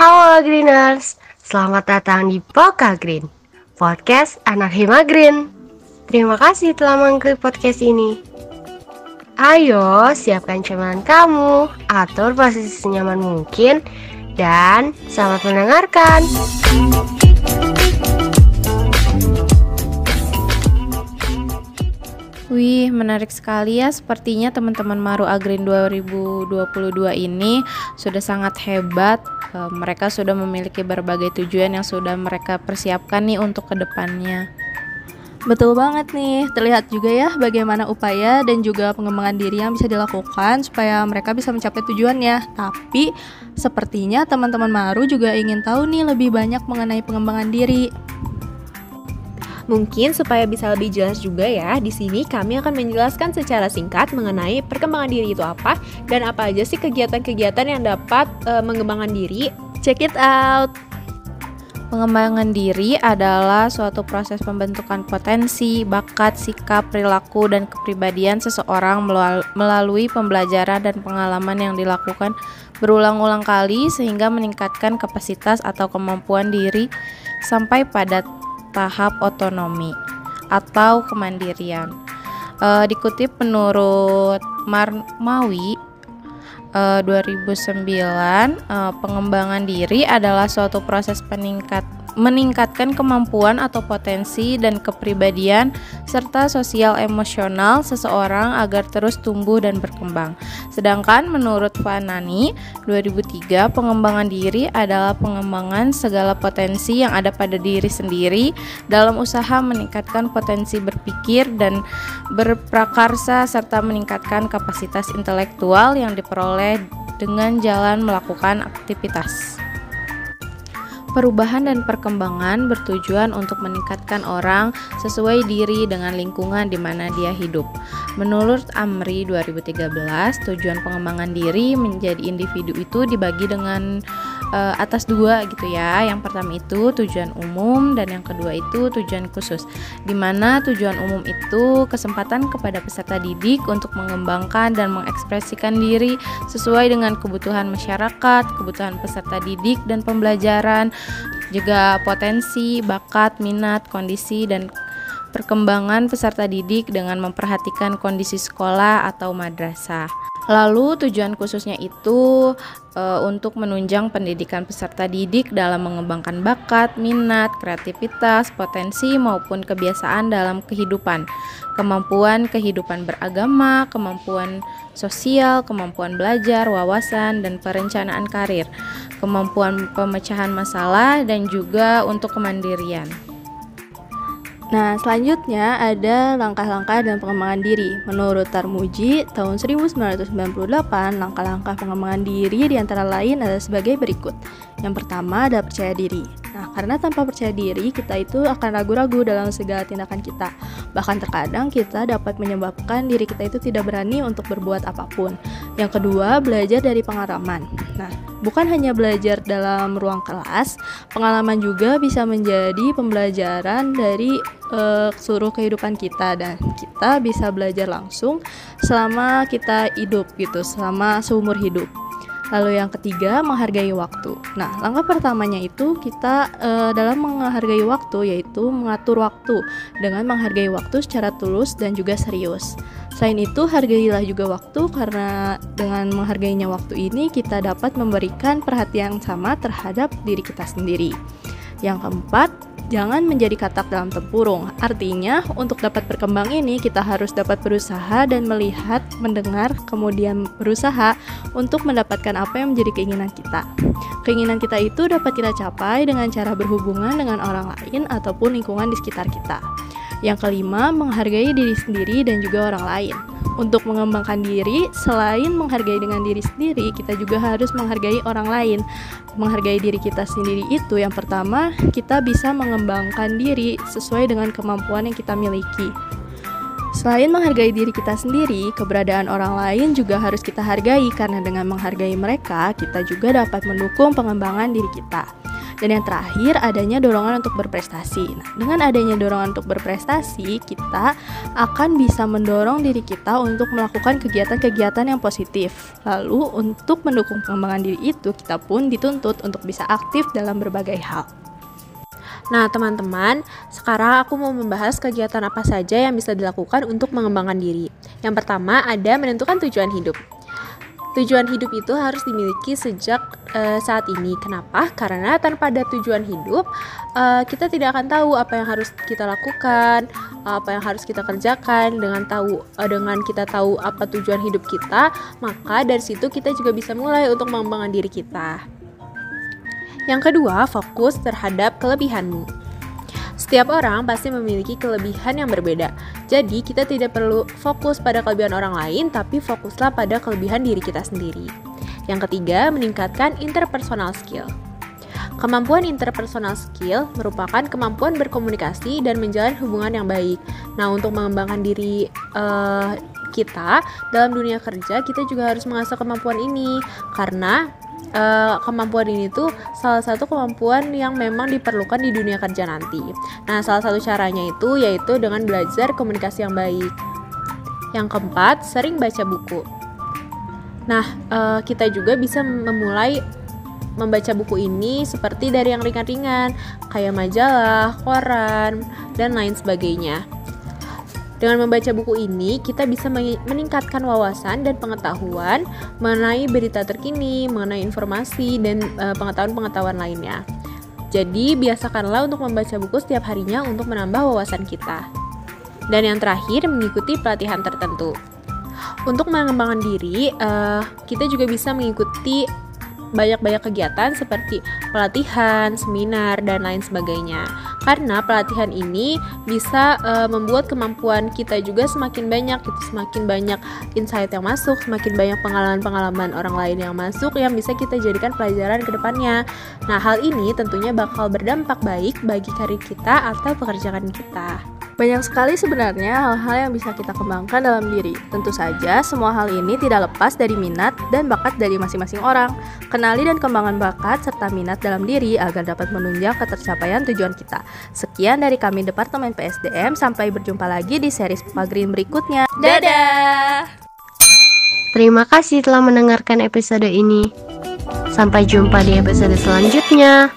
Halo Greeners, selamat datang di Poka Green, podcast anak Hima Green. Terima kasih telah mengklik podcast ini. Ayo, siapkan cemilan kamu, atur posisi senyaman mungkin, dan selamat mendengarkan. Wih, menarik sekali ya. Sepertinya teman-teman Maru Agrin 2022 ini sudah sangat hebat. E, mereka sudah memiliki berbagai tujuan yang sudah mereka persiapkan nih untuk ke depannya. Betul banget nih, terlihat juga ya bagaimana upaya dan juga pengembangan diri yang bisa dilakukan supaya mereka bisa mencapai tujuannya. Tapi sepertinya teman-teman Maru juga ingin tahu nih lebih banyak mengenai pengembangan diri. Mungkin supaya bisa lebih jelas juga ya, di sini kami akan menjelaskan secara singkat mengenai perkembangan diri itu apa dan apa aja sih kegiatan-kegiatan yang dapat e, mengembangkan diri. Check it out. Pengembangan diri adalah suatu proses pembentukan potensi, bakat, sikap, perilaku, dan kepribadian seseorang melalui pembelajaran dan pengalaman yang dilakukan berulang-ulang kali sehingga meningkatkan kapasitas atau kemampuan diri sampai pada tahap otonomi atau kemandirian. E, dikutip menurut Marmawi e, 2009, e, pengembangan diri adalah suatu proses peningkat meningkatkan kemampuan atau potensi dan kepribadian serta sosial emosional seseorang agar terus tumbuh dan berkembang. Sedangkan menurut Fanani 2003 pengembangan diri adalah pengembangan segala potensi yang ada pada diri sendiri dalam usaha meningkatkan potensi berpikir dan berprakarsa serta meningkatkan kapasitas intelektual yang diperoleh dengan jalan melakukan aktivitas. Perubahan dan perkembangan bertujuan untuk meningkatkan orang sesuai diri dengan lingkungan di mana dia hidup. Menurut Amri 2013, tujuan pengembangan diri menjadi individu itu dibagi dengan uh, atas dua gitu ya. Yang pertama itu tujuan umum dan yang kedua itu tujuan khusus. Di mana tujuan umum itu kesempatan kepada peserta didik untuk mengembangkan dan mengekspresikan diri sesuai dengan kebutuhan masyarakat, kebutuhan peserta didik dan pembelajaran, juga potensi, bakat, minat, kondisi dan perkembangan peserta didik dengan memperhatikan kondisi sekolah atau madrasah. Lalu tujuan khususnya itu e, untuk menunjang pendidikan peserta didik dalam mengembangkan bakat, minat, kreativitas, potensi maupun kebiasaan dalam kehidupan, kemampuan kehidupan beragama, kemampuan sosial, kemampuan belajar, wawasan dan perencanaan karir, kemampuan pemecahan masalah dan juga untuk kemandirian. Nah, selanjutnya ada langkah-langkah dan pengembangan diri. Menurut Tarmuji, tahun 1998, langkah-langkah pengembangan diri di antara lain adalah sebagai berikut. Yang pertama ada percaya diri. Nah, karena tanpa percaya diri, kita itu akan ragu-ragu dalam segala tindakan kita. Bahkan terkadang kita dapat menyebabkan diri kita itu tidak berani untuk berbuat apa pun. Yang kedua, belajar dari pengalaman. Nah, bukan hanya belajar dalam ruang kelas, pengalaman juga bisa menjadi pembelajaran dari uh, seluruh kehidupan kita dan kita bisa belajar langsung selama kita hidup gitu, selama seumur hidup. Lalu yang ketiga, menghargai waktu. Nah, langkah pertamanya itu kita uh, dalam menghargai waktu yaitu mengatur waktu dengan menghargai waktu secara tulus dan juga serius. Selain itu, hargailah juga waktu karena dengan menghargainya waktu ini kita dapat memberikan perhatian sama terhadap diri kita sendiri. Yang keempat, jangan menjadi katak dalam tempurung. Artinya, untuk dapat berkembang ini kita harus dapat berusaha dan melihat, mendengar, kemudian berusaha untuk mendapatkan apa yang menjadi keinginan kita. Keinginan kita itu dapat kita capai dengan cara berhubungan dengan orang lain ataupun lingkungan di sekitar kita. Yang kelima, menghargai diri sendiri dan juga orang lain. Untuk mengembangkan diri, selain menghargai dengan diri sendiri, kita juga harus menghargai orang lain. Menghargai diri kita sendiri itu yang pertama, kita bisa mengembangkan diri sesuai dengan kemampuan yang kita miliki. Selain menghargai diri kita sendiri, keberadaan orang lain juga harus kita hargai karena dengan menghargai mereka, kita juga dapat mendukung pengembangan diri kita. Dan yang terakhir adanya dorongan untuk berprestasi. Nah, dengan adanya dorongan untuk berprestasi, kita akan bisa mendorong diri kita untuk melakukan kegiatan-kegiatan yang positif. Lalu untuk mendukung pengembangan diri itu, kita pun dituntut untuk bisa aktif dalam berbagai hal. Nah, teman-teman, sekarang aku mau membahas kegiatan apa saja yang bisa dilakukan untuk mengembangkan diri. Yang pertama, ada menentukan tujuan hidup. Tujuan hidup itu harus dimiliki sejak uh, saat ini. Kenapa? Karena tanpa ada tujuan hidup, uh, kita tidak akan tahu apa yang harus kita lakukan, apa yang harus kita kerjakan. Dengan tahu, uh, dengan kita tahu apa tujuan hidup kita, maka dari situ kita juga bisa mulai untuk mengembangkan diri kita. Yang kedua, fokus terhadap kelebihanmu. Setiap orang pasti memiliki kelebihan yang berbeda. Jadi, kita tidak perlu fokus pada kelebihan orang lain, tapi fokuslah pada kelebihan diri kita sendiri. Yang ketiga, meningkatkan interpersonal skill. Kemampuan interpersonal skill merupakan kemampuan berkomunikasi dan menjalin hubungan yang baik. Nah, untuk mengembangkan diri uh, kita dalam dunia kerja, kita juga harus mengasah kemampuan ini karena uh, kemampuan ini tuh salah satu kemampuan yang memang diperlukan di dunia kerja nanti. Nah, salah satu caranya itu yaitu dengan belajar komunikasi yang baik. Yang keempat, sering baca buku. Nah, uh, kita juga bisa memulai membaca buku ini seperti dari yang ringan-ringan, kayak majalah, koran, dan lain sebagainya. Dengan membaca buku ini, kita bisa meningkatkan wawasan dan pengetahuan mengenai berita terkini, mengenai informasi dan uh, pengetahuan-pengetahuan lainnya. Jadi, biasakanlah untuk membaca buku setiap harinya untuk menambah wawasan kita. Dan yang terakhir, mengikuti pelatihan tertentu. Untuk mengembangkan diri, uh, kita juga bisa mengikuti banyak-banyak kegiatan seperti pelatihan, seminar, dan lain sebagainya. Karena pelatihan ini bisa uh, membuat kemampuan kita juga semakin banyak, itu semakin banyak insight yang masuk, semakin banyak pengalaman-pengalaman orang lain yang masuk yang bisa kita jadikan pelajaran ke depannya. Nah, hal ini tentunya bakal berdampak baik bagi karir kita atau pekerjaan kita. Banyak sekali sebenarnya hal-hal yang bisa kita kembangkan dalam diri. Tentu saja, semua hal ini tidak lepas dari minat dan bakat dari masing-masing orang. Kenali dan kembangkan bakat serta minat dalam diri agar dapat menunjang ketercapaian tujuan kita. Sekian dari kami Departemen PSDM, sampai berjumpa lagi di series Papa Green berikutnya. Dadah! Terima kasih telah mendengarkan episode ini. Sampai jumpa di episode selanjutnya.